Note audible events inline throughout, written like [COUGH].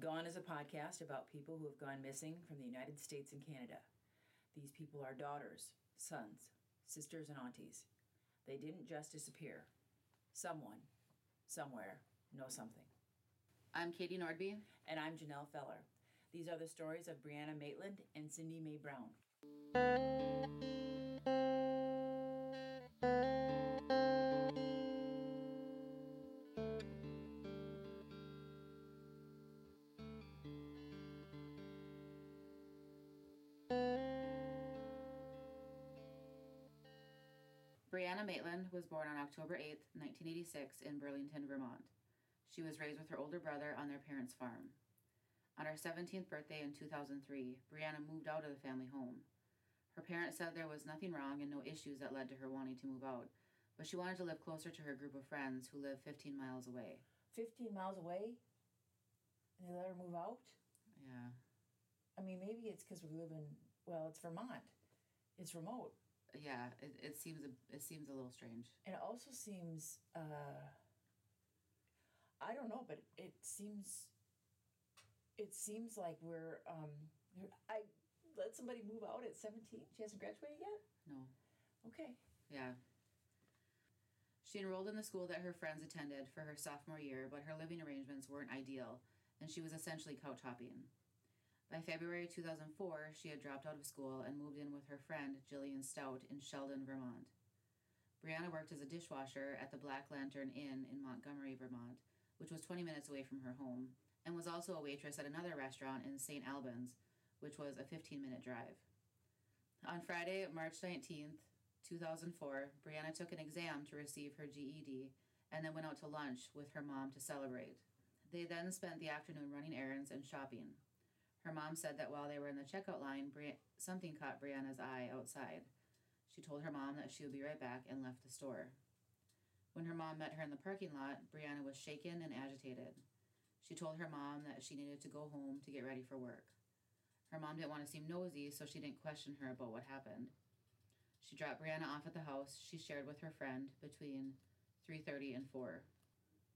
Gone is a podcast about people who have gone missing from the United States and Canada. These people are daughters, sons, sisters, and aunties. They didn't just disappear. Someone, somewhere, knows something. I'm Katie Nordby. And I'm Janelle Feller. These are the stories of Brianna Maitland and Cindy Mae Brown. Brianna Maitland was born on October 8, 1986, in Burlington, Vermont. She was raised with her older brother on their parents' farm. On her 17th birthday in 2003, Brianna moved out of the family home. Her parents said there was nothing wrong and no issues that led to her wanting to move out, but she wanted to live closer to her group of friends who live 15 miles away. 15 miles away? And they let her move out? Yeah. I mean, maybe it's because we live in, well, it's Vermont. It's remote. Yeah, it, it seems a, it seems a little strange. It also seems, uh, I don't know, but it seems, it seems like we're, um, I let somebody move out at 17. She hasn't graduated yet? No. Okay. Yeah. She enrolled in the school that her friends attended for her sophomore year, but her living arrangements weren't ideal, and she was essentially couch hopping. By February 2004, she had dropped out of school and moved in with her friend Jillian Stout in Sheldon, Vermont. Brianna worked as a dishwasher at the Black Lantern Inn in Montgomery, Vermont, which was 20 minutes away from her home, and was also a waitress at another restaurant in St. Albans, which was a 15 minute drive. On Friday, March 19th, 2004, Brianna took an exam to receive her GED and then went out to lunch with her mom to celebrate. They then spent the afternoon running errands and shopping. Her mom said that while they were in the checkout line, Bri- something caught Brianna's eye outside. She told her mom that she would be right back and left the store. When her mom met her in the parking lot, Brianna was shaken and agitated. She told her mom that she needed to go home to get ready for work. Her mom didn't want to seem nosy, so she didn't question her about what happened. She dropped Brianna off at the house she shared with her friend between 3:30 and 4.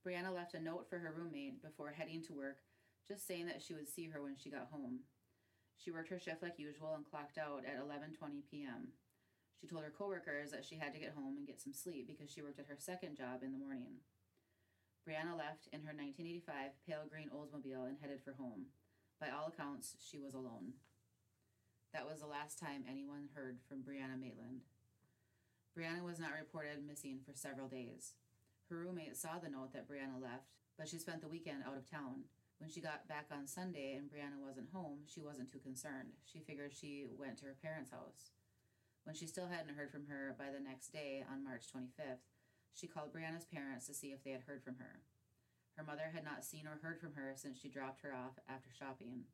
Brianna left a note for her roommate before heading to work just saying that she would see her when she got home. She worked her shift like usual and clocked out at 11:20 p.m. She told her coworkers that she had to get home and get some sleep because she worked at her second job in the morning. Brianna left in her 1985 pale green Oldsmobile and headed for home. By all accounts, she was alone. That was the last time anyone heard from Brianna Maitland. Brianna was not reported missing for several days. Her roommate saw the note that Brianna left, but she spent the weekend out of town. When she got back on Sunday and Brianna wasn't home, she wasn't too concerned. She figured she went to her parents' house. When she still hadn't heard from her by the next day, on March 25th, she called Brianna's parents to see if they had heard from her. Her mother had not seen or heard from her since she dropped her off after shopping.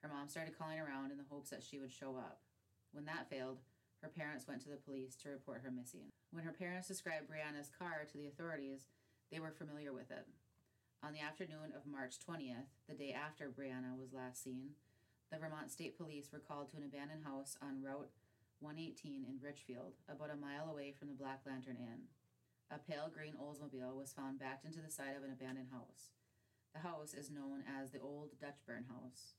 Her mom started calling around in the hopes that she would show up. When that failed, her parents went to the police to report her missing. When her parents described Brianna's car to the authorities, they were familiar with it. On the afternoon of March 20th, the day after Brianna was last seen, the Vermont State Police were called to an abandoned house on Route 118 in Richford, about a mile away from the Black Lantern Inn. A pale green Oldsmobile was found backed into the side of an abandoned house. The house is known as the Old Dutchburn House.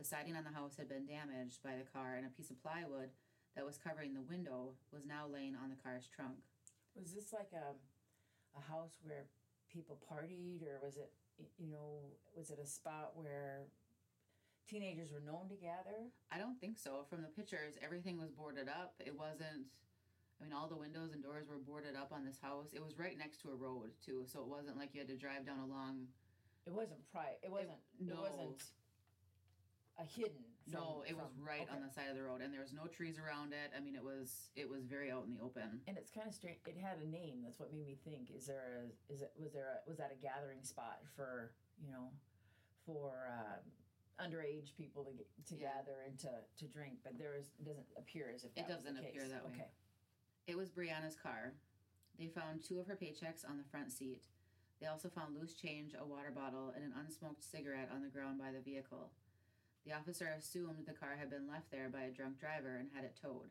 The siding on the house had been damaged by the car, and a piece of plywood that was covering the window was now laying on the car's trunk. Was this like a, a house where people partied, or was it, you know, was it a spot where teenagers were known to gather? I don't think so. From the pictures, everything was boarded up. It wasn't. I mean, all the windows and doors were boarded up on this house. It was right next to a road too, so it wasn't like you had to drive down a long. It wasn't pri. It wasn't. It, no. It wasn't a hidden. No, it from, was right okay. on the side of the road, and there was no trees around it. I mean, it was it was very out in the open. And it's kind of strange. It had a name. That's what made me think. Is there a? Is it? Was there a? Was that a gathering spot for you know, for uh, underage people to get to yeah. gather and to to drink? But there is it doesn't appear as if it doesn't appear that way. Okay. It was Brianna's car. They found two of her paychecks on the front seat. They also found loose change, a water bottle, and an unsmoked cigarette on the ground by the vehicle. The officer assumed the car had been left there by a drunk driver and had it towed.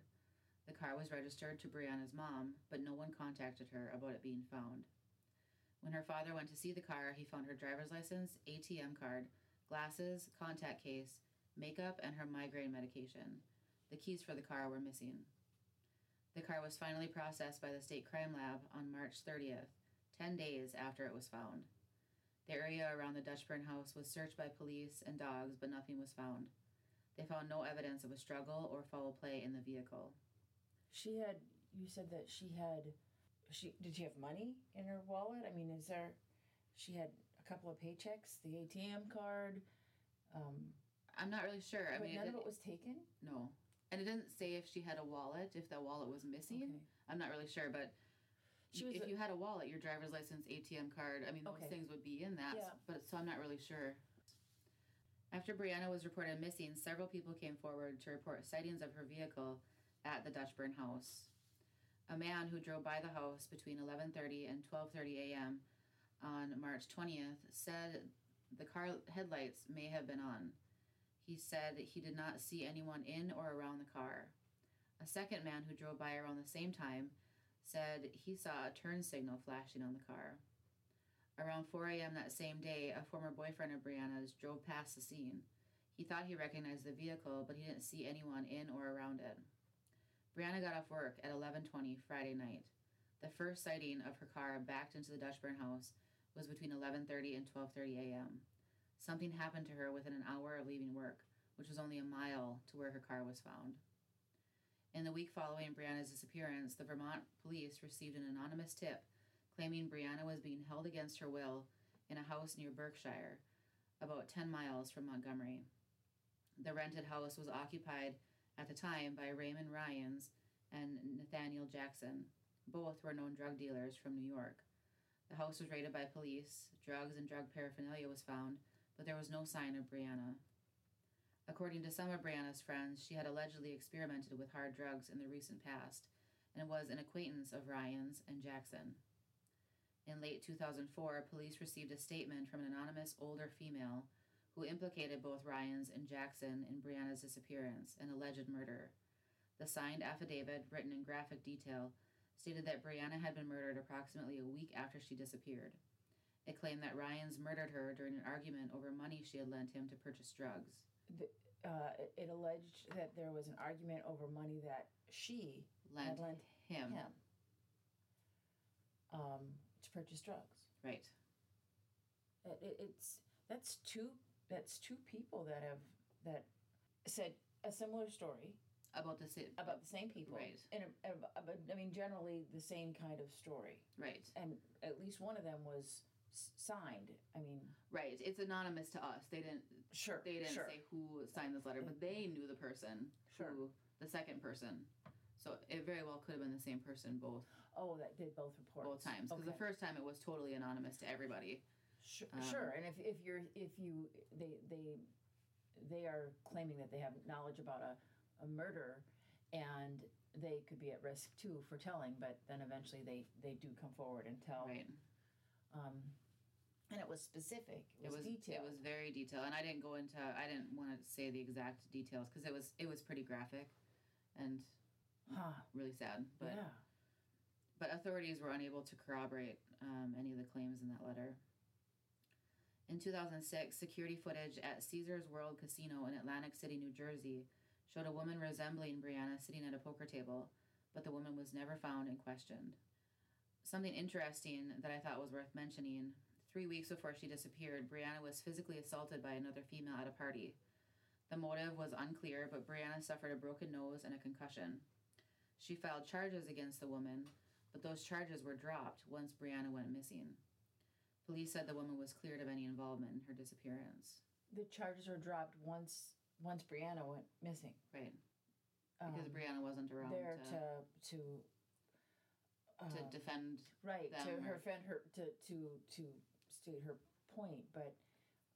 The car was registered to Brianna's mom, but no one contacted her about it being found. When her father went to see the car, he found her driver's license, ATM card, glasses, contact case, makeup, and her migraine medication. The keys for the car were missing. The car was finally processed by the state crime lab on March 30th, 10 days after it was found. The area around the Dutchburn house was searched by police and dogs, but nothing was found. They found no evidence of a struggle or foul play in the vehicle. She had. You said that she had. She did she have money in her wallet? I mean, is there? She had a couple of paychecks, the ATM card. Um, I'm not really sure. I mean, none it, of it was taken. no, and it didn't say if she had a wallet, if that wallet was missing. Okay. I'm not really sure, but She was if a- you had a wallet, your driver's license, ATM card, I mean, those Okay. things would be in that. Yeah. But so I'm not really sure. After Brianna was reported missing, several people came forward to report sightings of her vehicle at the Dutchburn house. A man who drove by the house between 11:30 and 12:30 a.m. on March 20th said the car headlights may have been on. He said he did not see anyone in or around the car. A second man who drove by around the same time said he saw a turn signal flashing on the car. Around 4 a.m. that same day, a former boyfriend of Brianna's drove past the scene. He thought he recognized the vehicle, but he didn't see anyone in or around it. Brianna got off work at 11:20 Friday night. The first sighting of her car backed into the Dutchburn house was between 11:30 and 12:30 a.m. Something happened to her within an hour of leaving work, which was only a mile to where her car was found. In the week following Brianna's disappearance, the Vermont police received an anonymous tip claiming Brianna was being held against her will in a house near Berkshire, about 10 miles from Montgomery. The rented house was occupied at the time by Raymond Ryans and Nathaniel Jackson. Both were known drug dealers from New York. The house was raided by police, drugs and drug paraphernalia was found, but there was no sign of Brianna. According to some of Brianna's friends, she had allegedly experimented with hard drugs in the recent past and was an acquaintance of Ryans and Jackson. In late 2004, police received a statement from an anonymous older female who implicated both Ryans and Jackson in Brianna's disappearance and alleged murder. The signed affidavit, written in graphic detail, stated that Brianna had been murdered approximately a week after she disappeared. It claimed that Ryans murdered her during an argument over money she had lent him to purchase drugs. Uh, it, alleged that there was an argument over money that she Lent, had lent him. him um, to purchase drugs. Right. It, it, it's that's two that's two people that have that said a similar story About the same. about the same people, Right. And a, a- a- I mean, generally the same kind of story, Right. and at least one of them was signed. I mean, Right. It's anonymous to us. They didn't. Sure, They didn't sure, say who signed this letter, but they knew the person. Sure. Who the second person. So it very well could have been the same person both oh, that did both reports both times. Because the first time it was totally anonymous to everybody. Sure, Um, sure. And if, if you're if you they they they are claiming that they have knowledge about a, a murder and they could be at risk too for telling, but then eventually they they do come forward and tell. Right. Um, and it was specific. It was, it was detailed. it was very detailed, and I didn't go into I didn't want to say the exact details because it was it was pretty graphic, and huh. really sad. But yeah. but authorities were unable to corroborate um, any of the claims in that letter. In 2006, security footage at Caesars World Casino in Atlantic City, New Jersey, showed a woman resembling Brianna sitting at a poker table, but the woman was never found and questioned. Something interesting that I thought was worth mentioning three weeks before she disappeared, Brianna was physically assaulted by another female at a party. The motive was unclear, but Brianna suffered a broken nose and a concussion. She filed charges against the woman, but those charges were dropped once Brianna went missing. Police said the woman was cleared of any involvement in her disappearance. The charges were dropped once once Brianna went missing. Right. Because Um, Brianna wasn't around there to, to to to uh, defend. right to her friend her to to to state her point, but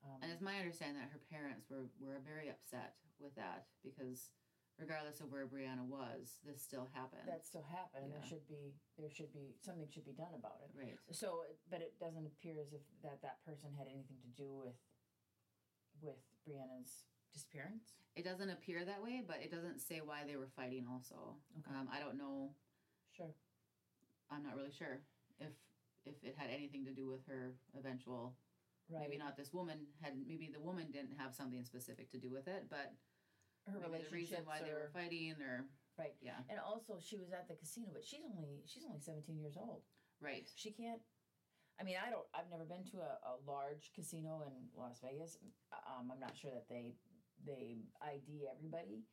um, And it's my understanding that her parents were, were very upset with that because regardless of where Brianna was, this still happened. that still happened. and There should be there should be something should be done about it. right. So, but it doesn't appear as if that that person had anything to do with with Brianna's disappearance. It doesn't appear that way, but it doesn't say why they were fighting also. Okay. Um, I don't know. Sure. I'm not really sure if if it had anything to do with her eventual right. Maybe not this woman had. Maybe the woman didn't have something specific to do with it, but her maybe the reason why they were fighting, or Right. yeah, And also, she was at the casino, but she's only she's only seventeen years old. right, She can't. I mean, I don't. I've never been to a, a large casino in Las Vegas. Um, I'm not sure that they they ID everybody,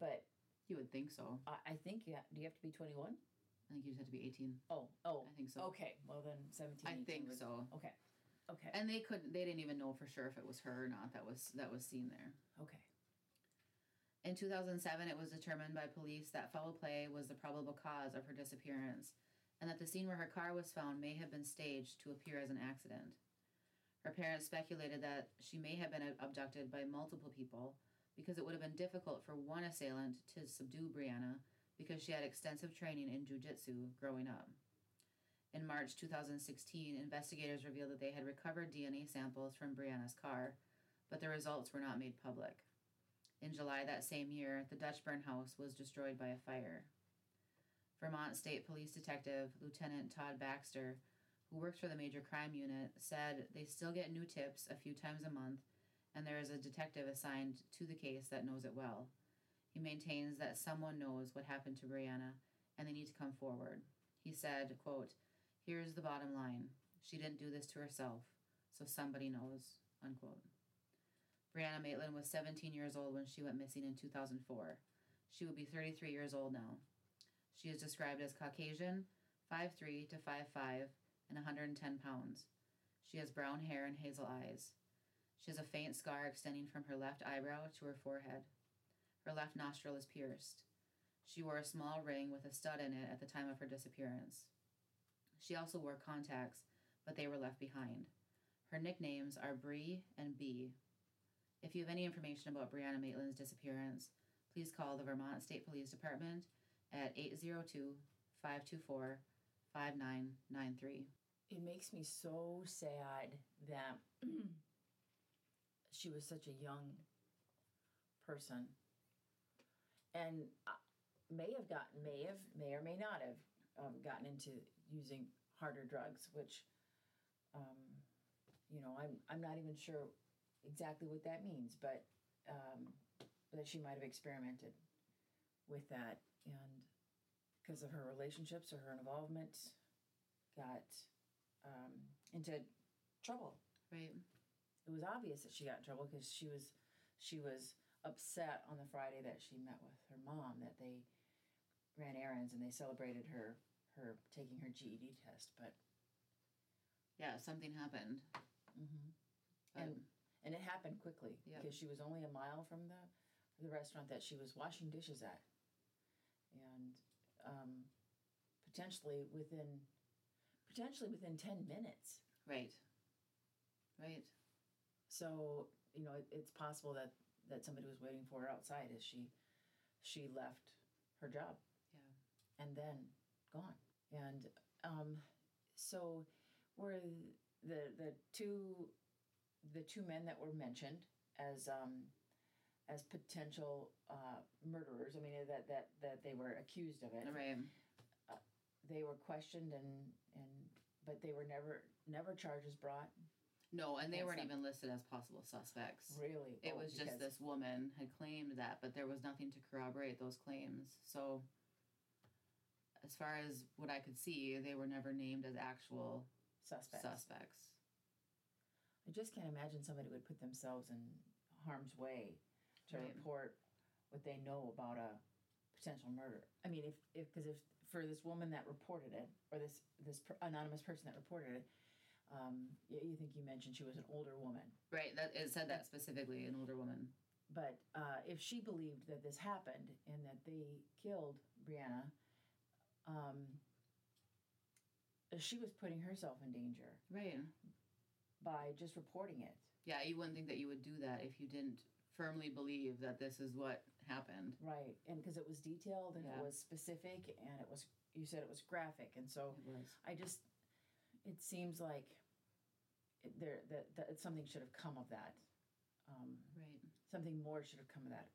but you would think so. I, I think yeah. Do you have to be 21? I think you just have to be eighteen. Oh, oh, I think so. okay. Well then, 17. I 18 think would- so. Okay, okay, And they couldn't. They didn't even know for sure if it was her or not. That was that was seen there. okay. In 2007, it was determined by police that foul play was the probable cause of her disappearance, and that the scene where her car was found may have been staged to appear as an accident. Her parents speculated that she may have been abducted by multiple people because it would have been difficult for one assailant to subdue Brianna because she had extensive training in jujitsu growing up. In March 2016, investigators revealed that they had recovered DNA samples from Brianna's car, but the results were not made public. In July that same year, the Dutchburn house was destroyed by a fire. Vermont State Police Detective Lieutenant Todd Baxter, who works for the Major Crime Unit, said they still get new tips a few times a month, and there is a detective assigned to the case that knows it well. He maintains that someone knows what happened to Brianna, and they need to come forward. He said, quote, Here's the bottom line. She didn't do this to herself, so somebody knows, unquote. Brianna Maitland was 17 years old when she went missing in 2004. She will be 33 years old now. She is described as Caucasian, 5'3 to 5'5, and 110 pounds. She has brown hair and hazel eyes. She has a faint scar extending from her left eyebrow to her forehead. Her left nostril is pierced. She wore a small ring with a stud in it at the time of her disappearance. She also wore contacts, but they were left behind. Her nicknames are Bree and Bee. If you have any information about Brianna Maitland's disappearance, please call the Vermont State Police Department at 802 524 5993. It makes me so sad that [CLEARS THROAT] she was such a young person and uh, may have gotten, may have, may or may not have um, gotten into using harder drugs, which, um, you know, I'm, I'm not even sure exactly what that means, but um, that she might have experimented with that and because of her relationships or her involvement got um, into trouble Right. it was obvious that she got in trouble because she was she was upset on the Friday that she met with her mom that they ran errands and they celebrated her her taking her GED test but Yeah, something happened. mm-hmm. And and it happened quickly Yep. because she was only a mile from the the restaurant that she was washing dishes at and um, potentially within potentially within 10 minutes right. Right. So you know, it, it's possible that that somebody was waiting for her outside as she she left her job. Yeah. And then gone. And um, so were the the two the two men that were mentioned as um, as potential uh, murderers. I mean that that that they were accused of it. Right. They were questioned and and but they were never never charges brought. No, and they weren't even listed as possible suspects. Really, It Oh, was just this woman had claimed that, but there was nothing to corroborate those claims. So, as far as what I could see, they were never named as actual suspects. suspects. I just can't imagine somebody would put themselves in harm's way to Right. report what they know about a potential murder. I mean, if if because if for this woman that reported it, or this this anonymous person that reported it, um, you, you think you mentioned she was an older woman, Right. That it said that specifically, an older woman. but uh, if she believed that this happened and that they killed Brianna, um, she was putting herself in danger Right. by just reporting it. Yeah, you wouldn't think that you would do that if you didn't firmly believe that this is what happened. Right, and because it was detailed and Yeah. it was specific and it was, you said it was graphic, and so was. I just, it seems like there that, that something should have come of that. Um, Right. something more should have come of that.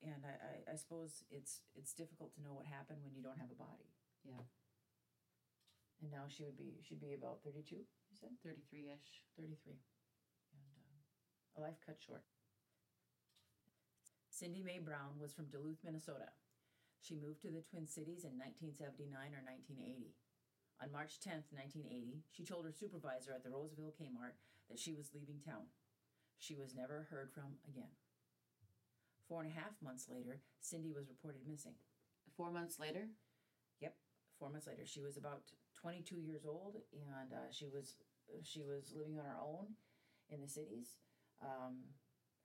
And I, I, I suppose it's it's difficult to know what happened when you don't have a body. Yeah. And now she would be she'd be about thirty two. You said 33 ish. thirty three. a life cut short. Cindy Mae Brown was from Duluth, Minnesota. She moved to the Twin Cities in 1979 or 1980. On March 10th, 1980, she told her supervisor at the Roseville Kmart that she was leaving town. She was never heard from again. Four and a half months later, Cindy was reported missing. Four months later? Yep, four months later. She was about 22 years old, and uh, she was she was living on her own in the cities. Um,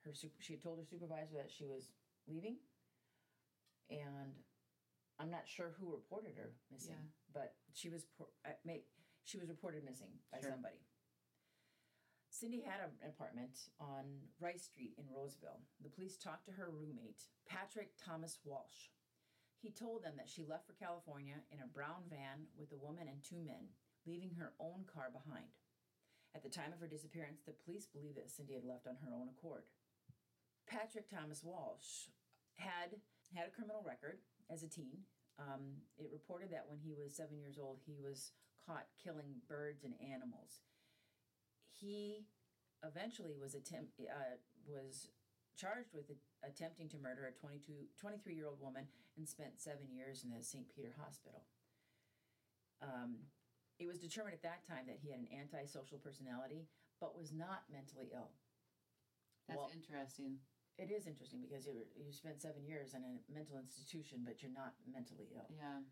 her she had told her supervisor that she was leaving, and I'm not sure who reported her missing, Yeah. But she was uh, she was reported missing by Sure. somebody. Cindy had an apartment on Rice Street in Roseville. The police talked to her roommate, Patrick Thomas Walsh. He told them that she left for California in a brown van with a woman and two men, leaving her own car behind. At the time of her disappearance, the police believe that Cindy had left on her own accord. Patrick Thomas Walsh had had a criminal record as a teen. Um, it reported that when he was seven years old, he was caught killing birds and animals. He eventually was attempt uh, was charged with attempting to murder a 22, 23 year old woman and spent seven years in the St. Peter Hospital. Um, it was determined at that time that he had an antisocial personality, but was not mentally ill. That's Well- interesting. It is interesting because you, you spent seven years in a mental institution, but you're not mentally ill. Yeah.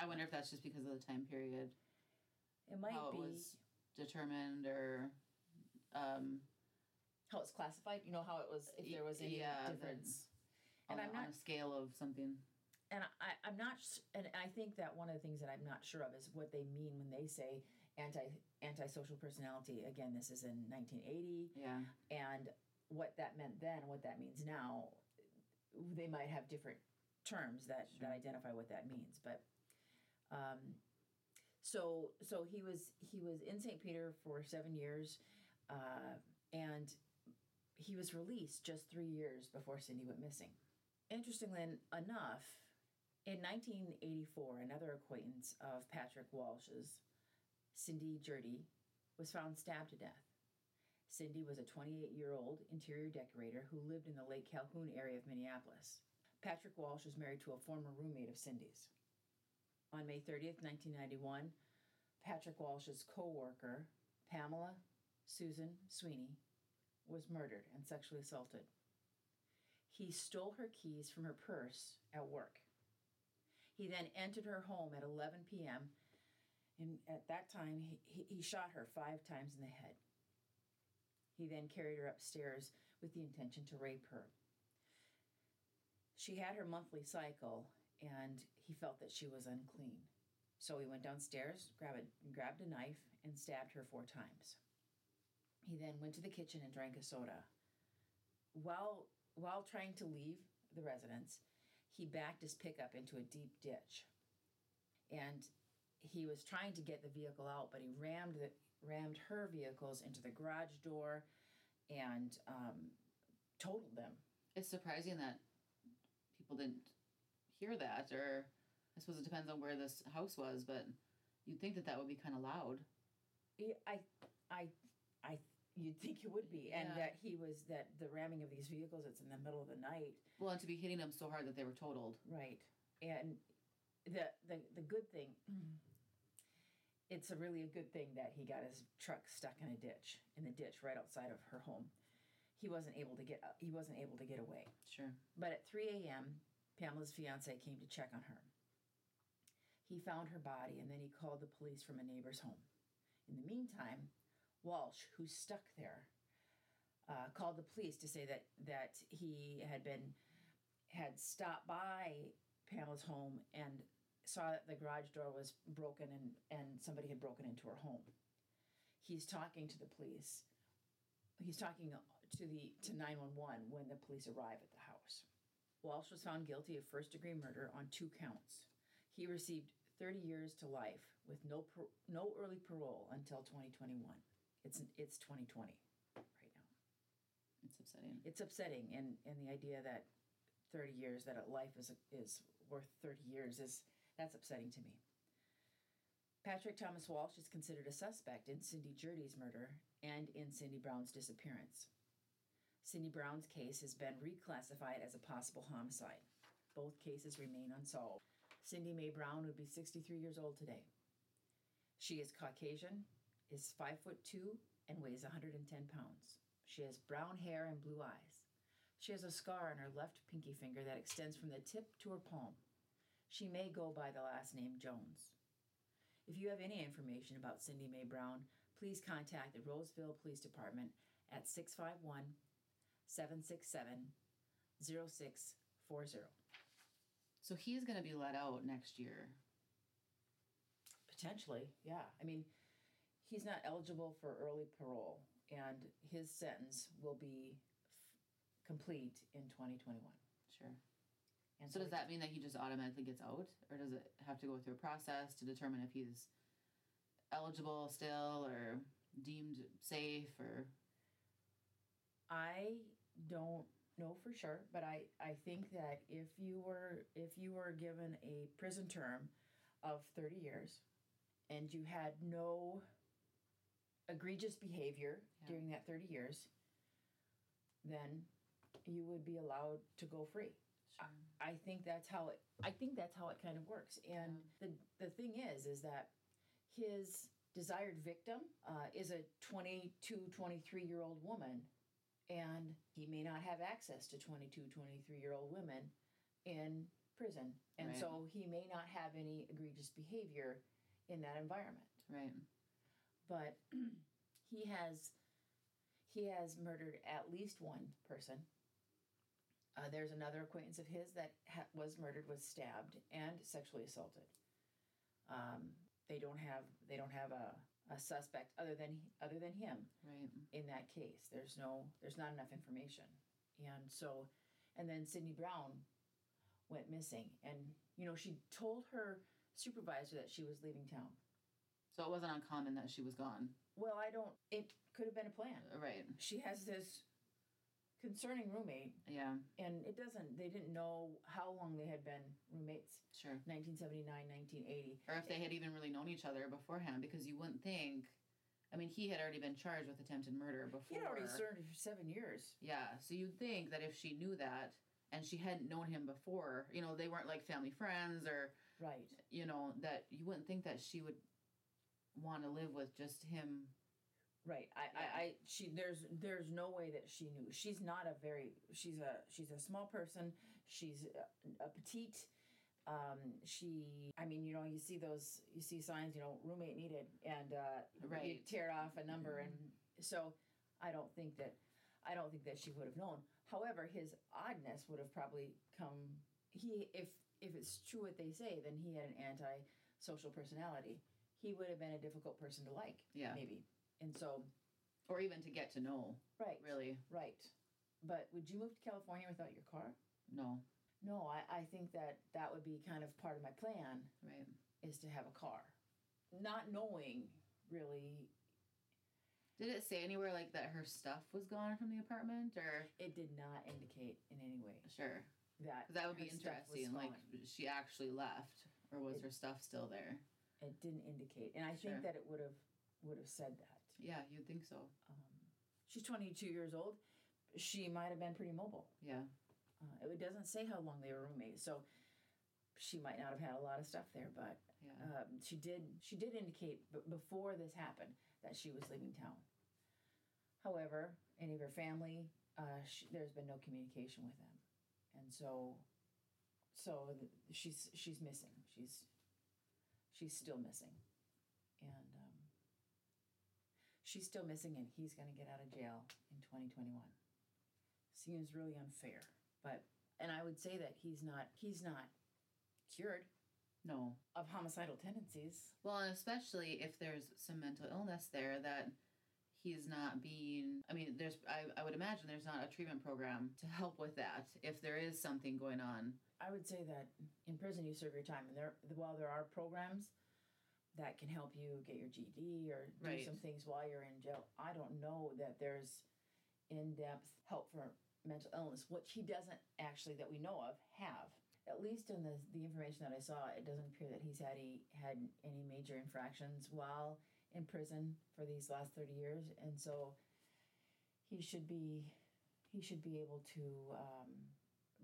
I wonder if that's just because of the time period, It might how it be was determined or um, how it's classified. You know how it was if there was any Yeah, difference. And I'm on a scale of something. and I, I'm not, and I think that one of the things that I'm not sure of is what they mean when they say anti antisocial personality. Again, this is in 1980, Yeah. and what that meant then, and what that means now, they might have different terms that Sure. that identify what that means. But, um, so so he was he was in St. Peter for seven years, uh, and he was released just three years before Cindy went missing. Interestingly enough, in 1984, another acquaintance of Patrick Walsh's, Cindy Jurdy, was found stabbed to death. Cindy was a 28 year old interior decorator who lived in the Lake Calhoun area of Minneapolis. Patrick Walsh was married to a former roommate of Cindy's. On May 30th, 1991, Patrick Walsh's co worker, Pamela Susan Sweeney, was murdered and sexually assaulted. He stole her keys from her purse at work. He then entered her home at 11 p.m. and at that time he, he shot her five times in the head. He then carried her upstairs with the intention to rape her. She had her monthly cycle and he felt that she was unclean. So he went downstairs, grabbed a, grabbed a knife, and stabbed her four times. He then went to the kitchen and drank a soda. While while trying to leave the residence, he backed his pickup into a deep ditch. And he was trying to get the vehicle out, but he rammed the rammed her vehicles into the garage door and um, totaled them. It's surprising that people didn't hear that, or I suppose it depends on where this house was, but you'd think that that would be kind of loud. Yeah, I, I, I. You'd think it would be, and Yeah. that he was that the ramming of these vehicles. It's in the middle of the night, Well, and to be hitting them so hard that they were totaled. right? And the the the good thing. It's a really a good thing that he got his truck stuck in a ditch in the ditch right outside of her home. He wasn't able to get he wasn't able to get away. Sure. But at 3 a.m., Pamela's fiance came to check on her. He found her body and then he called the police from a neighbor's home. In the meantime, Walsh, who's stuck there, uh, called the police to say that that he had been had stopped by Pamela's home and saw that the garage door was broken and, and somebody had broken into her home. He's talking to the police. He's talking to the to 911 when the police arrive at the house. Walsh was found guilty of first degree murder on two counts. He received 30 years to life with no par- no early parole until 2021. It's it's 2020 right now. It's upsetting. It's upsetting and and the idea that 30 years that a life is is worth 30 years is that's upsetting to me. Patrick Thomas Walsh is considered a suspect in Cindy Jurdy's murder and in Cindy Brown's disappearance. Cindy Brown's case has been reclassified as a possible homicide. Both cases remain unsolved. Cindy Mae Brown would be 63 years old today. She is Caucasian, is 5 foot 2, and weighs 110 pounds. She has brown hair and blue eyes. She has a scar on her left pinky finger that extends from the tip to her palm. She may go by the last name Jones. If you have any information about Cindy Mae Brown, please contact the Roseville Police Department at 651 767 0640. So he's going to be let out next year. Potentially, yeah. I mean, he's not eligible for early parole, and his sentence will be f- complete in 2021. Sure. And So does that mean that he just automatically gets out, or does it have to go through a process to determine if he's eligible still, or deemed safe, or I don't know for sure, but I, I think that if you were if you were given a prison term of 30 years and you had no egregious behavior Yeah. during that 30 years, then you would be allowed to go free. Sure. I think that's how it I think that's how it kind of works. And the the thing is is that his desired victim uh, is a 22 23 year old woman and he may not have access to 22 23 year old women in prison and Right. so he may not have any egregious behavior in that environment right? but [CLEARS THROAT] he has he has murdered at least one person. Uh, there's another acquaintance of his that ha- was murdered, was stabbed, and sexually assaulted. Um, they don't have they don't have a, a suspect other than other than him Right. in that case. There's no there's not enough information, and so, and then Sydney Brown went missing, and you know she told her supervisor that she was leaving town. So it wasn't uncommon that she was gone. Well, I don't. It could have been a plan. Right. She has this concerning roommate, Yeah. and it doesn't. They didn't know how long they had been roommates. Sure. 1979, 1980. Or if they had even really known each other beforehand, because you wouldn't think. I mean, he had already been charged with attempted murder before. He had already served for seven years. Yeah, so you'd think that if she knew that and she hadn't known him before, you know, they weren't like family friends or, Right. you know, that you wouldn't think that she would want to live with just him. Right. I, Yeah. I, I, she, there's, there's no way that she knew. She's not a very, she's a, she's a small person. She's a, a petite. Um, she, I mean, you know, you see those, you see signs, you know, roommate needed, and uh, you tear off a number, and so I don't think that, I don't think that she would have known. However, his oddness would have probably come. He, if if it's true what they say, then he had an anti-social personality. He would have been a difficult person to like, Yeah. maybe. And so, Or even to get to know, right, really. right. But would you move to California without your car? No. No, I, I think that that would be kind of part of my plan Right. is to have a car. Not knowing really, Did it say anywhere like that her stuff was gone from the apartment or? it did not indicate in any way Sure. that that would be her stuff was interesting. Like, she actually left or was It- her stuff still there? it didn't indicate, and I Sure. think that it would have would have said that. Yeah, you'd think so. Um, she's 22 years old. She might have been pretty mobile. Yeah. Uh, it doesn't say how long they were roommates, so she might not have had a lot of stuff there. But Yeah. um, she did. She did indicate b- before this happened that she was leaving town. However, any of her family, uh, she, there's been no communication with them, and so, so th- she's she's missing. She's she's still missing, and she's still missing, and he's going to get out of jail in 2021. Seems really unfair, but and I would say that he's not he's not cured no. of homicidal tendencies. Well, and especially if there's some mental illness there that he's not being. I mean, there's. I, I would imagine there's not a treatment program to help with that if there is something going on. I would say that in prison you serve your time, and there while there are programs that can help you get your GED or do Right. some things while you're in jail, I don't know that there's in-depth help for mental illness, which he doesn't actually that we know of have. At least in the the information that I saw, it doesn't appear that he's had he had any major infractions while in prison for these last thirty years, and so he should be he should be able to um,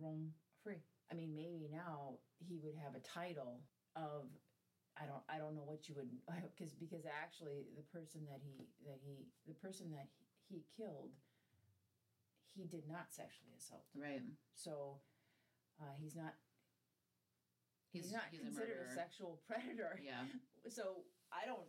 roam free. I mean, maybe now he would have a title of I don't I don't know what you would [LAUGHS] because because actually the person that he that he the person that he, he killed he did not sexually assault. Right. So uh, he's not he's, He's, not he's considered a, murderer. sexual [LAUGHS] predator. Yeah. So I don't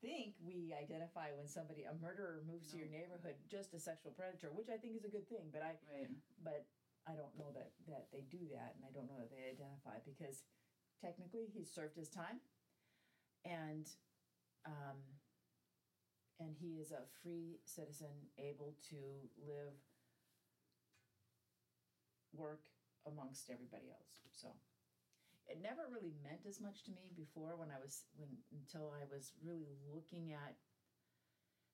think we identify when somebody a murderer moves to your neighborhood just a sexual predator, which I think is a good thing. But I Right. but I don't know that that they do that, and I don't know that they identify because technically he's served his time, and um, and he is a free citizen able to live, work amongst everybody else. So it never really meant as much to me before when I was when until I was really looking at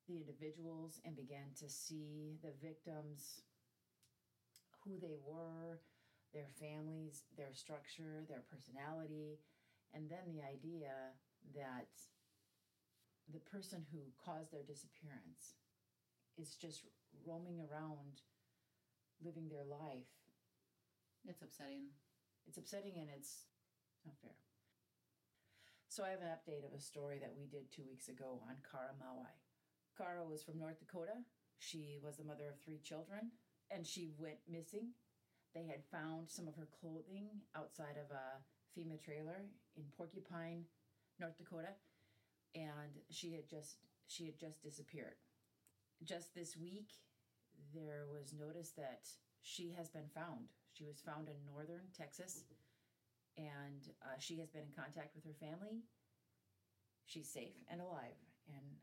the individuals and began to see the victims who they were, their families, their structure, their personality, and then the idea that the person who caused their disappearance is just roaming around living their life. It's upsetting. It's upsetting and it's not fair. So I have an update of a story that we did two weeks ago on Kara Mawai. Kara was from North Dakota. She was the mother of three children and she went missing. They had found some of her clothing outside of a FEMA trailer in Porcupine, North Dakota, and she had just she had just disappeared. Just this week, there was notice that she has been found. She was found in northern Texas, and uh, she has been in contact with her family. She's safe and alive, and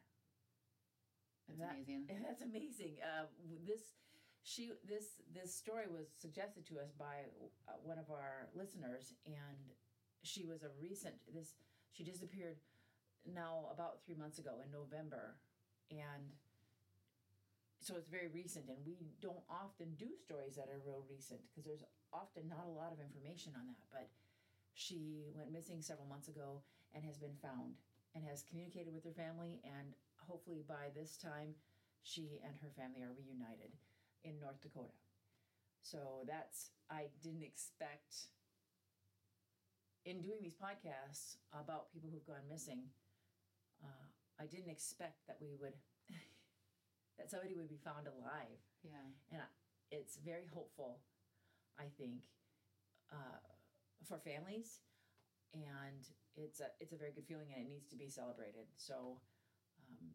That's that- amazing. [LAUGHS] that's amazing. Uh, this she this this story was suggested to us by uh, one of our listeners, and she was a recent this she disappeared now about three months ago in November, and so it's very recent. And we don't often do stories that are real recent because there's often not a lot of information on that. But she went missing several months ago and has been found and has communicated with her family and hopefully by this time she and her family are reunited in North Dakota. So that's I didn't expect in doing these podcasts about people who've gone missing. Uh, I didn't expect that we would [LAUGHS] that somebody would be found alive Yeah. And it's very hopeful, I think, uh, for families, and it's a it's a very good feeling, and it needs to be celebrated. So, um,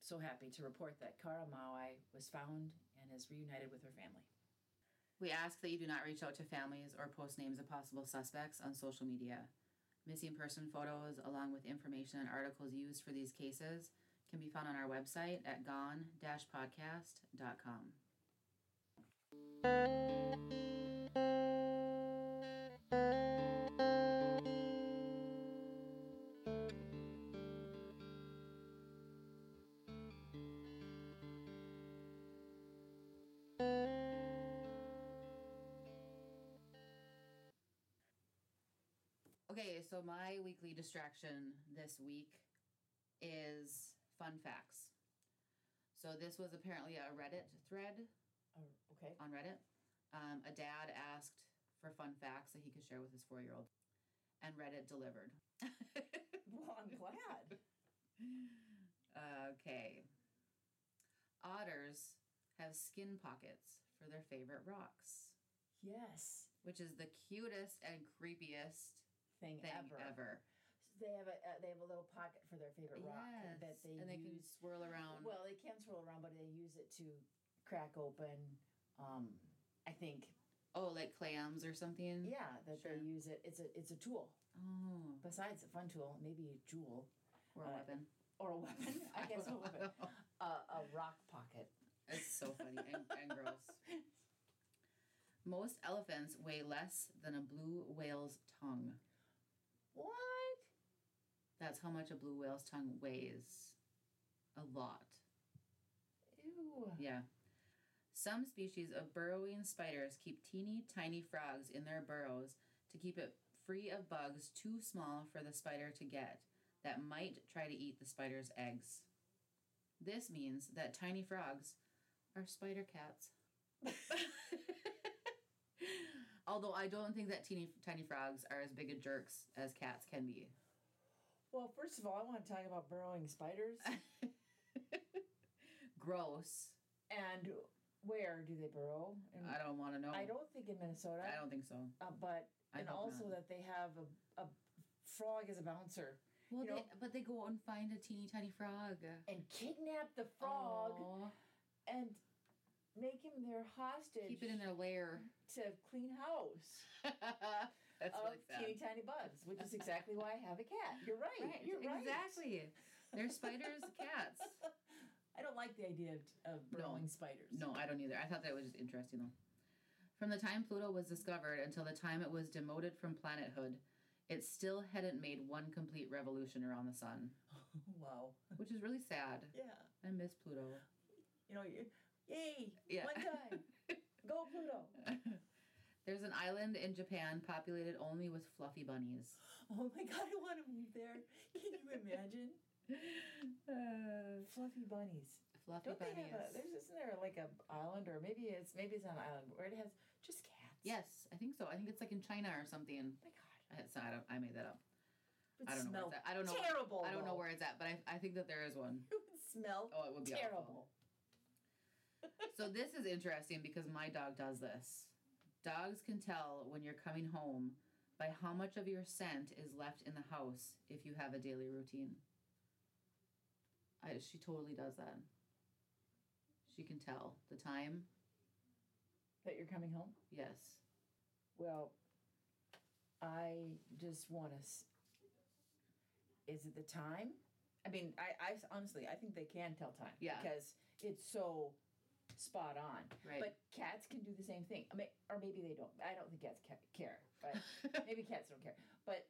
so happy to report that Kara Maui was found and is reunited with her family. We ask that you do not reach out to families or post names of possible suspects on social media. Missing person photos, along with information and articles used for these cases, can be found on our website at gone-podcast.com. so my weekly distraction this week is fun facts. So this was apparently a Reddit thread Oh, okay. on Reddit. Um, a dad asked for fun facts that he could share with his four year old, and Reddit delivered. [LAUGHS] Well, I'm glad. okay. Otters have skin pockets for their favorite rocks, Yes, which is the cutest and creepiest thing, thing ever. ever. They have a uh, they have a little pocket for their favorite rock that they and they can use. swirl around. Well, they can swirl around, but they use it to crack open. Um, I think oh, like clams or something. Yeah, that Sure. they use it. It's a it's a tool. Oh, Besides a fun tool, maybe a jewel or a Uh, weapon. or a weapon. [LAUGHS] I guess a [LAUGHS] weapon. A, a rock pocket. It's so funny and, and [LAUGHS] gross. Most elephants weigh less than a blue whale's tongue. What? That's how much a blue whale's tongue weighs. A lot. Ew. Yeah. Some species of burrowing spiders keep teeny tiny frogs in their burrows to keep it free of bugs too small for the spider to get that might try to eat the spider's eggs. This means that tiny frogs are spider cats. [LAUGHS] [LAUGHS] Although I don't think that teeny tiny frogs are as big a jerks as cats can be. Well, first of all, I want to talk about burrowing spiders. [LAUGHS] Gross. and where do they burrow? And I don't want to know. I don't think in Minnesota. I don't think so. Uh, but I and also not. that they have a, a frog as a bouncer Well, you they, but they go out and find a teeny tiny frog. and kidnap the frog Aw. and make him their hostage. Keep it in their lair. to clean house [LAUGHS] That's of teeny tiny bugs, which is exactly why I have a cat. You're right. Right, You're right. exactly. They're spiders, [LAUGHS] cats. I don't like the idea of, of No. spiders. No, I don't either. I thought that was just interesting though. From the time Pluto was discovered until the time it was demoted from planethood, it still hadn't made one complete revolution around the sun, [LAUGHS] wow. which is really sad. Yeah. I miss Pluto. You know, you, yay! Yeah. One time. [LAUGHS] Go Pluto. There's an island in Japan populated only with fluffy bunnies. Oh my god, I want to move there. Can you imagine? Uh, [LAUGHS] Fluffy bunnies. fluffy Don't they bunnies. have a? There's isn't there like a island or maybe it's maybe it's not an island where it has just cats. yes, I think so. I think it's like in China or something. Oh my god. I, so I, don't, I made that up. I don't know where it's at. I don't know. Terrible. I don't know where it's at, but I, I think that there is one. [LAUGHS] It would smell Oh, it would be awful. So this is interesting because my dog does this. Dogs can tell when you're coming home by how much of your scent is left in the house if you have a daily routine. I, she totally does that. She can tell the time. That you're coming home. Yes. Well, I just want to. Is it the time? I mean, I, I honestly, I think they can tell time. Yeah. Because it's so spot on. Right. But cats can do the same thing. I mean, or maybe they don't. I don't think cats ca- care, but [LAUGHS] maybe cats don't care. But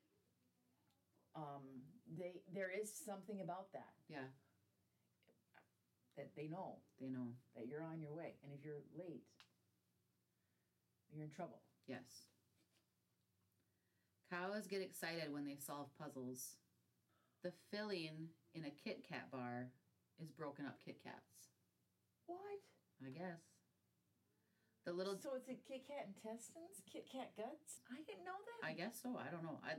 um, they there is something about that yeah, that they know they know. that you're on your way, and if you're late, you're in trouble. Yes. Cows get excited when they solve puzzles. The filling in a Kit Kat bar is broken up Kit Kats. What? I guess. The little So it's a Kit Kat intestines, Kit Kat guts. I didn't know that. I guess so. I don't know. I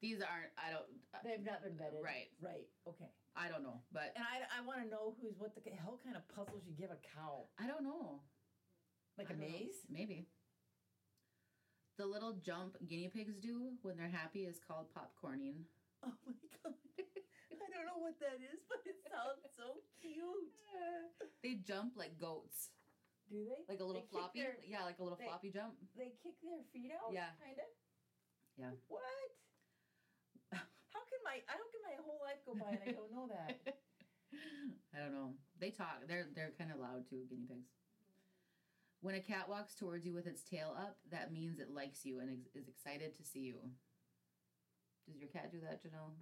these aren't. I don't. Uh, They've not been vetted. Right. Right. Okay. I don't know. But And I, I want to know who's what the hell kind of puzzles you give a cow, I don't know. like I a don't know. maze. Maybe. The little jump guinea pigs do when they're happy is called popcorning. Oh my [LAUGHS] god. I don't know what that is, [LAUGHS] but it sounds so cute. They jump like goats, Do they? like a little They floppy. their- yeah, like a little they- floppy jump. They kick their feet out. Yeah. Kind of. Yeah. What? How can my I how can my whole life go by and I don't know that? [LAUGHS] I don't know. They talk. They're they're kind of loud too, guinea pigs. When a cat walks towards you with its tail up, that means it likes you and ex- is excited to see you. Does your cat do that, Janelle?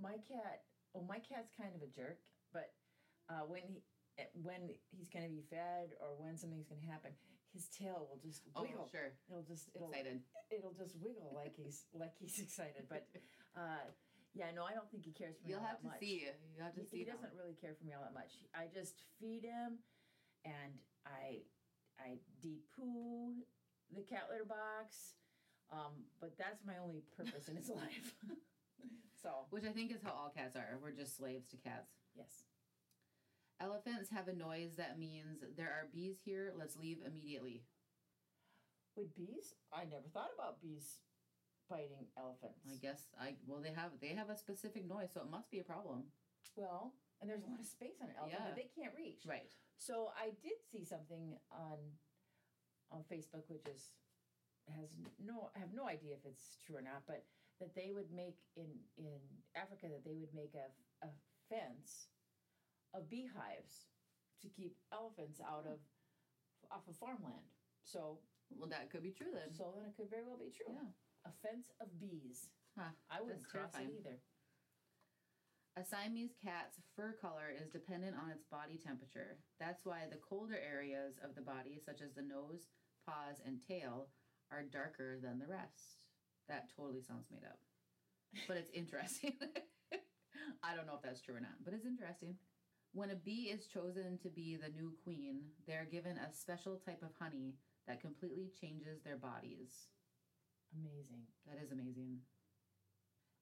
My cat. Oh, my cat's kind of a jerk, but uh, when he eh, when he's going to be fed or when something's going to happen, his tail will just wiggle. Oh, sure. It'll just it'll Excited. it'll just wiggle like he's [LAUGHS] like he's excited. But uh, yeah, no, I don't think he cares for me You'll have to see. You have to He, see. he doesn't really care for me all that much. I just feed him, and I I de-poo the cat litter box. Um, but that's my only purpose in his [LAUGHS] life. So Which I think is how all cats are. We're just slaves to cats. yes, Elephants have a noise that means there are bees here. Let's leave immediately. with bees, I never thought about bees biting elephants. I guess I well they have they have a specific noise, so it must be a problem. Well, and there's a lot of space on an elephant Yeah. that they can't reach. Right. So I did see something on on Facebook, which is has no I have no idea if it's true or not, but that they would make in in Africa that they would make a a fence of beehives to keep elephants out of off of farmland. So Well, that could be true then. so then it could very well be true. Yeah. A fence of bees. Huh, I wouldn't cross it either. A Siamese cat's fur color is dependent on its body temperature. That's why the colder areas of the body, such as the nose, paws, and tail, are darker than the rest. That totally sounds made up. But it's interesting. [LAUGHS] I don't know if that's true or not, but it's interesting. When a bee is chosen to be the new queen, they're given a special type of honey that completely changes their bodies. Amazing. That is amazing.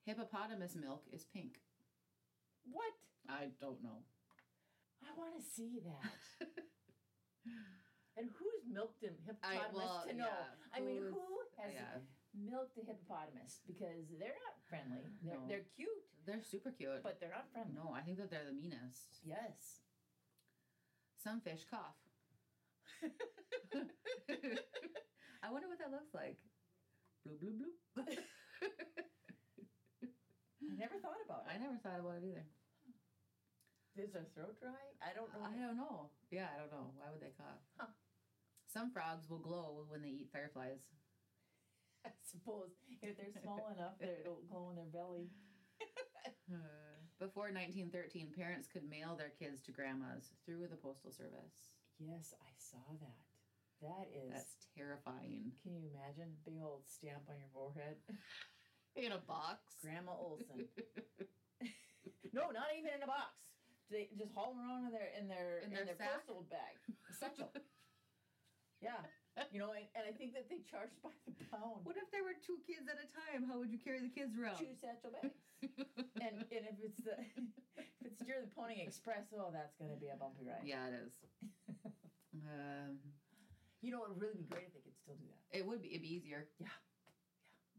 Hippopotamus milk is pink. What? I don't know. I want to see that. [LAUGHS] and who's milked I hippopotamus well, to know? yeah, I mean, who has yeah, milked the hippopotamus? Because they're not friendly. They're, No. they're cute, they're super cute. but they're not friendly. no, I think that they're the meanest. Yes. Some fish cough. [LAUGHS] I wonder what that looks like. Bloop bloop bloop. I never thought about it. I never thought about it either. Is their throat dry? I don't know. I don't know. Yeah, I don't know. Why would they cough? Huh. Some frogs will glow when they eat fireflies. [LAUGHS] I suppose if they're small enough, they're- it'll glow in their belly. [LAUGHS] Before 1913, parents could mail their kids to grandmas through the postal service. Yes, I saw that. That is. That's terrifying. Can you imagine? Big old stamp on your forehead. [LAUGHS] In a box. Grandma Olson. no, not even in a box. They just haul them around in their in their In in their their, postal bag, satchel. yeah, [LAUGHS] you know, and, and I think that they charge by the pound. What if there were two kids at a time? How would you carry the kids around? Two satchel bags. [LAUGHS] and and if it's the [LAUGHS] if it's near the Pony Express, oh, that's gonna be a bumpy ride. yeah, it is. Um, You know, it would really be great if they could still do that. it would be. It'd be easier. Yeah.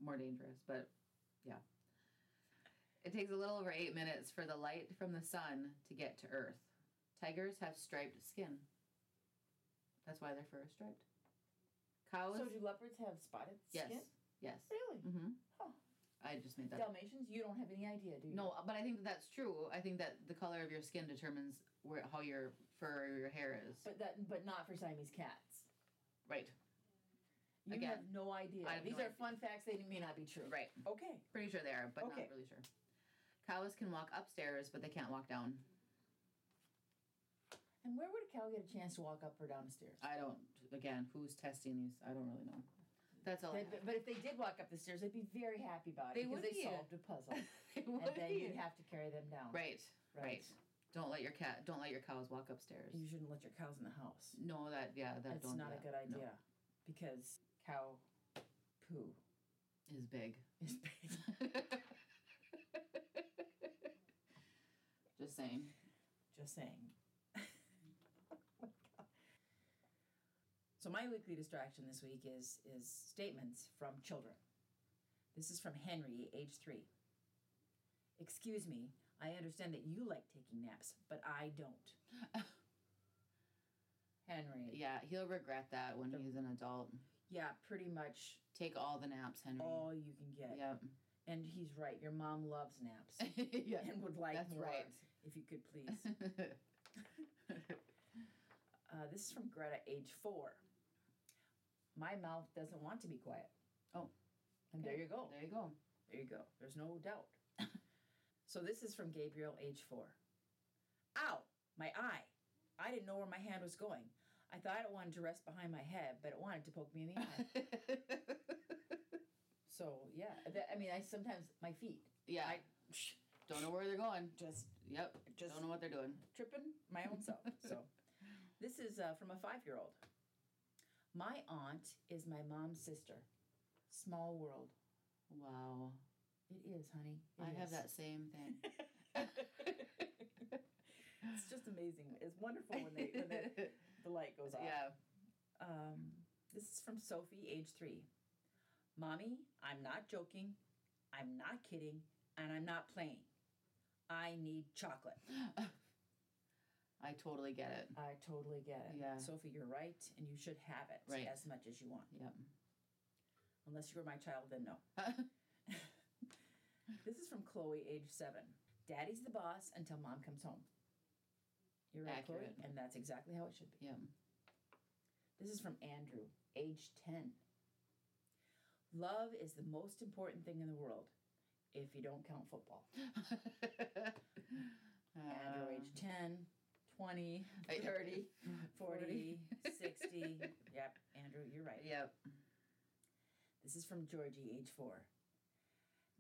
More dangerous, but yeah. It takes a little over eight minutes for the light from the sun to get to Earth. Tigers have striped skin. That's why their fur is striped. Cows. So do leopards have spotted yes. skin? Yes. Really? Mm-hmm. Huh. I just made that. Dalmatians? You don't have any idea, do you? No, but I think that that's true. I think that the color of your skin determines where how your fur or your hair is. But that, but not for Siamese cats. right. You Again, have no idea. Have These no are fun facts. They may not be true. Right. Okay. Pretty sure they are, but Okay. not really sure. Cows can walk upstairs, but they can't walk down. And where would a cow get a chance to walk up or down the stairs? I don't. Again, who's testing these? I don't really know. That's all. I They- but, but if they did walk up the stairs, they'd be very happy about They it because would they be. solved a puzzle. [LAUGHS] have. It and then be. you'd have to carry them down. Right. Right. Don't let your cat. Don't let your cows walk upstairs. You shouldn't let your cows in the house. No, that yeah, that That's don't. do not a that. good No. idea because cow poo Is big. is big. [LAUGHS] Just saying. Just saying. So my weekly distraction this week is is statements from children. This is from Henry, age three. Excuse me, I understand that you like taking naps, but I don't. [LAUGHS] Henry. Yeah, he'll regret that when The- he's an adult. Yeah, pretty much Take all the naps, Henry. all you can get. Yep. And he's right. Your mom loves naps [LAUGHS] yeah. and would like That's more. right. If you could please. [LAUGHS] Uh, this is from Greta, age four. My mouth doesn't want to be quiet. Oh, And okay. there you go. there you go. There you go. There's no doubt. [LAUGHS] so this is from Gabriel, age four. Ow, my eye. I didn't know where my hand was going. I thought it wanted to rest behind my head, but it wanted to poke me in the eye. [LAUGHS] so yeah, that, I mean, I sometimes my feet. yeah. I don't know where they're going. just Yep. just Don't know what they're doing. tripping my own self. So, [LAUGHS] this is uh, from a five year old. My aunt is my mom's sister. Small world. Wow. It is, honey. It I have that same thing. [LAUGHS] it's just amazing. It's wonderful when they when the, [LAUGHS] the light goes off. yeah. Um, this is from Sophie, age three. Mommy, I'm not joking. I'm not kidding, and I'm not playing. I need chocolate. [LAUGHS] I totally get it. I totally get it. Yeah. Sophie, you're right, and you should have it Right. as much as you want. Yep. Unless you were my child, then no. [LAUGHS] This is from Chloe, age seven. Daddy's the boss until mom comes home. You're right, Accurate. Chloe, and that's exactly how it should be. yep. This is from Andrew, age 10. Love is the most important thing in the world if you don't count football. [LAUGHS] Andrew, Uh, age 10, 20, 30, 40, 40. 60. [LAUGHS] Yep, Andrew, you're right. Yep. This is from Georgie, age 4.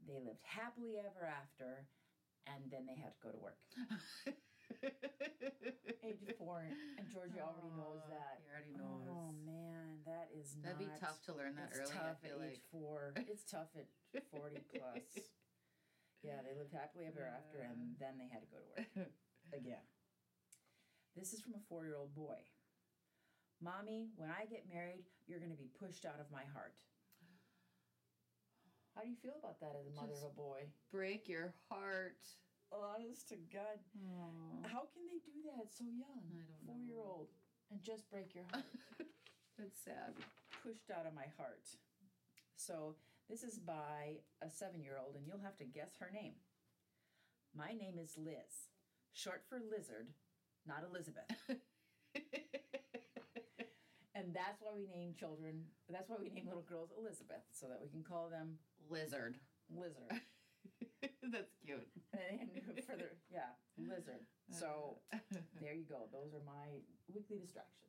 They lived happily ever after, and then they had to go to work. [LAUGHS] age four, and Georgie already knows that. He already knows. Oh man, that is That'd be tough to learn that it's early. tough I feel at like. age four. It's tough at forty [LAUGHS] plus. Yeah, they lived happily ever after, and then they had to go to work again. This is from a four-year-old boy. Mommy, when I get married, you're going to be pushed out of my heart. How do you feel about that as a mother Just- of a boy? Break your heart. Honest to God, Oh. how can they do that so young? I don't know. Four-year-old, and just break your heart. [LAUGHS] That's sad. pushed out of my heart. So this is by a seven year old, and you'll have to guess her name. My name is Liz, short for lizard, not Elizabeth. [LAUGHS] And that's why we name children, that's why we name little girls Elizabeth, so that we can call them Lizard. lizard. [LAUGHS] That's cute. and further, yeah, lizard. So [LAUGHS] there you go. Those are my weekly distractions.